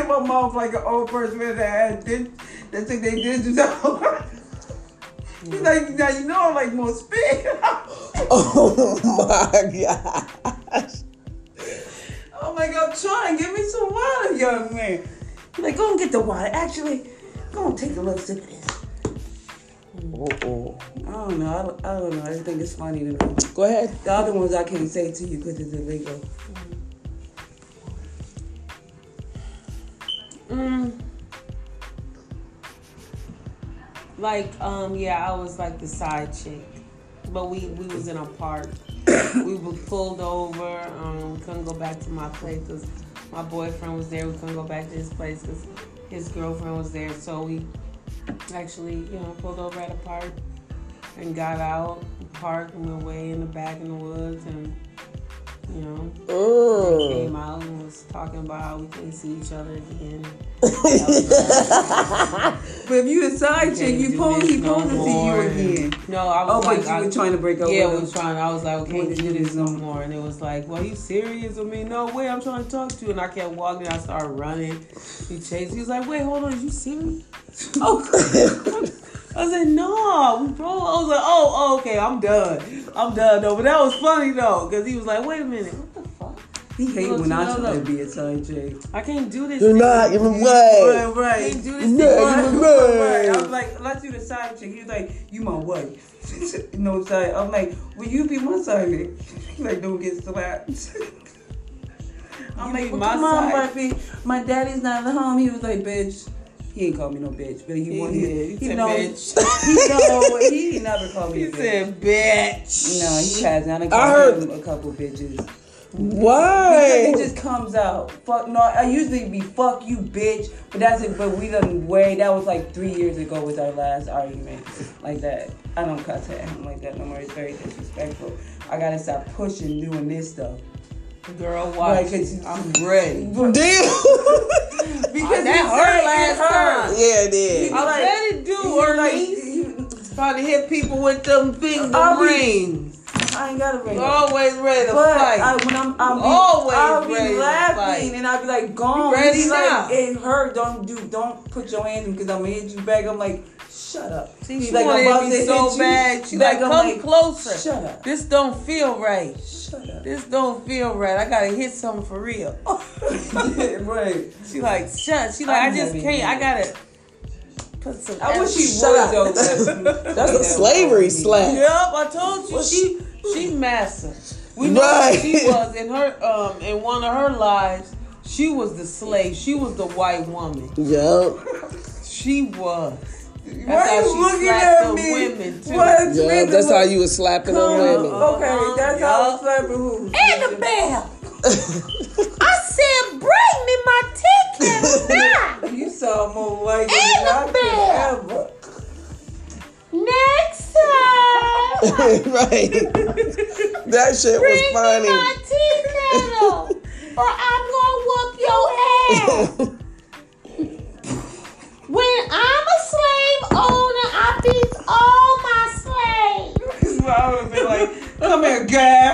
Speaker 3: in my mouth like an old person that had dent, that took their dentures out. He's like, now you know I like more spit. *laughs*
Speaker 2: Oh my gosh.
Speaker 3: Oh my God, I'm trying. Give me some water, young man. He's like, go and get the water. Actually, go and take a little sip of this.
Speaker 2: Uh-uh.
Speaker 3: I don't know. I don't, I don't know. I just think it's funny to me.
Speaker 2: Go ahead.
Speaker 3: The other ones I can't say to you because it's illegal.
Speaker 1: Mm. Like, um, yeah, I was like the side chick, but we we was in a park. we were pulled over. Um, we couldn't go back to my place because my boyfriend was there. We couldn't go back to his place because his girlfriend was there. So we actually, you know, pulled over at a park and got out, parked, and went way in the back in the woods, and you know,
Speaker 2: Mm.
Speaker 1: came out and was talking about how we can't see each other again. *laughs*
Speaker 3: But if you a side chick, you
Speaker 1: do
Speaker 3: supposed
Speaker 1: this
Speaker 3: he
Speaker 1: no
Speaker 3: supposed to see you again.
Speaker 1: No, I was
Speaker 3: Oh,
Speaker 1: was
Speaker 3: but
Speaker 1: like,
Speaker 3: you
Speaker 1: I,
Speaker 3: were trying to break up
Speaker 1: yeah, we
Speaker 3: with
Speaker 1: was trying. I was like, okay,
Speaker 3: can't
Speaker 1: do this
Speaker 3: this
Speaker 1: no
Speaker 3: no
Speaker 1: more. And it was like, well, you serious with me? No way, I'm trying to talk to you. And I kept walking. I started running. He chased. He was like, wait, hold on, is you serious? oh. *laughs* *laughs* I said, no, bro. I was like, oh, oh, okay, I'm done. I'm done though. But that was funny though, because he was like, wait a minute, what the fuck?
Speaker 3: He hate
Speaker 1: Look,
Speaker 3: when I try
Speaker 1: no.
Speaker 3: to be a side chick.
Speaker 1: I can't do this.
Speaker 2: You're not giving
Speaker 3: Right,
Speaker 2: way.
Speaker 1: I
Speaker 3: right.
Speaker 1: can't do this.
Speaker 2: You're *laughs* right.
Speaker 3: Right. I was like, let's do the side chick. He was like, you my wife. *laughs* no side. I'm like, will you be my side chick? *laughs* He like, don't get slapped. I'm
Speaker 1: You
Speaker 3: like,
Speaker 1: be
Speaker 3: well,
Speaker 1: my
Speaker 3: come on,
Speaker 1: side.
Speaker 3: Buffy. My daddy's not at home. He was like, bitch. He ain't called me no bitch, but he,
Speaker 1: He
Speaker 3: wanted.
Speaker 1: He
Speaker 3: He, know.
Speaker 1: bitch. *laughs*
Speaker 3: He know. He never called me.
Speaker 1: He
Speaker 3: a bitch.
Speaker 1: said, bitch.
Speaker 3: No, he hasn't. I done
Speaker 2: I
Speaker 3: called
Speaker 2: heard-
Speaker 3: him a couple bitches. Because
Speaker 2: Why?
Speaker 3: it just comes out. Fuck no, I usually be fuck you bitch, but that's it. But we done way. That was like three years ago was our last argument like that. I don't cuss at him like that no more. It's very disrespectful. I gotta stop pushing doing this stuff.
Speaker 1: Girl,
Speaker 3: Like,
Speaker 1: watch.
Speaker 3: it's-
Speaker 1: I'm ready.
Speaker 2: Damn. *laughs*
Speaker 3: Because
Speaker 1: that hurt
Speaker 3: like,
Speaker 1: last
Speaker 3: it hurt.
Speaker 1: time.
Speaker 2: yeah, it did.
Speaker 1: I
Speaker 3: like-
Speaker 1: let it do, or
Speaker 3: like,
Speaker 1: like, trying to hit people with them things, the
Speaker 3: I'll be-
Speaker 1: rings.
Speaker 3: I ain't gotta bring
Speaker 1: You're
Speaker 3: up.
Speaker 1: always ready to
Speaker 3: But
Speaker 1: fight.
Speaker 3: I, when I'm, I'll be,
Speaker 1: Always
Speaker 3: I'll be
Speaker 1: ready to
Speaker 3: laughing
Speaker 1: fight.
Speaker 3: and I'll be like, gone.
Speaker 1: You ready
Speaker 3: He's
Speaker 1: now?
Speaker 3: like, it hurt. Don't do, don't put your hands in because I'm gonna hit you back. I'm like, shut up.
Speaker 1: See,
Speaker 3: He's
Speaker 1: she
Speaker 3: like,
Speaker 1: wanted
Speaker 3: I'm
Speaker 1: to
Speaker 3: about to
Speaker 1: me so
Speaker 3: hit you.
Speaker 1: bad. She
Speaker 3: Back,
Speaker 1: like, come
Speaker 3: like,
Speaker 1: closer.
Speaker 3: Shut up.
Speaker 1: This don't feel right.
Speaker 3: Shut up.
Speaker 1: This don't feel right. I gotta hit something for real.
Speaker 3: yeah, *laughs* right.
Speaker 1: She like, shut. She like,
Speaker 3: I'm
Speaker 1: I just can't. I gotta put some.
Speaker 3: I wish he
Speaker 2: Shut
Speaker 3: would
Speaker 2: up.
Speaker 3: though. but- *laughs*
Speaker 2: That's a slavery slap.
Speaker 1: Yep, I told you. She she massa. We know
Speaker 2: Right.
Speaker 1: she was in her um in one of her lives. She was the slave. She was the white woman.
Speaker 2: Yup. *laughs*
Speaker 1: She was.
Speaker 3: Why
Speaker 1: That's how
Speaker 3: you
Speaker 1: she
Speaker 3: looking at
Speaker 1: the
Speaker 3: me?
Speaker 1: women, too.
Speaker 3: What?
Speaker 2: Yup. That's how you was slapping them
Speaker 3: Come
Speaker 2: women.
Speaker 3: Okay, that's how I'm slapping who?
Speaker 1: Annabelle. *laughs* I said, bring me my ticket *laughs* now.
Speaker 3: You sound more white than I could ever.
Speaker 1: Next time. *laughs*
Speaker 2: right. that shit
Speaker 1: Bring was
Speaker 2: funny.
Speaker 1: Me my tea kettle, or I'm gonna whoop your ass.
Speaker 2: *laughs*
Speaker 1: when I'm a slave owner, I beat all my slaves.
Speaker 3: *laughs* so I would be like, come here, girl.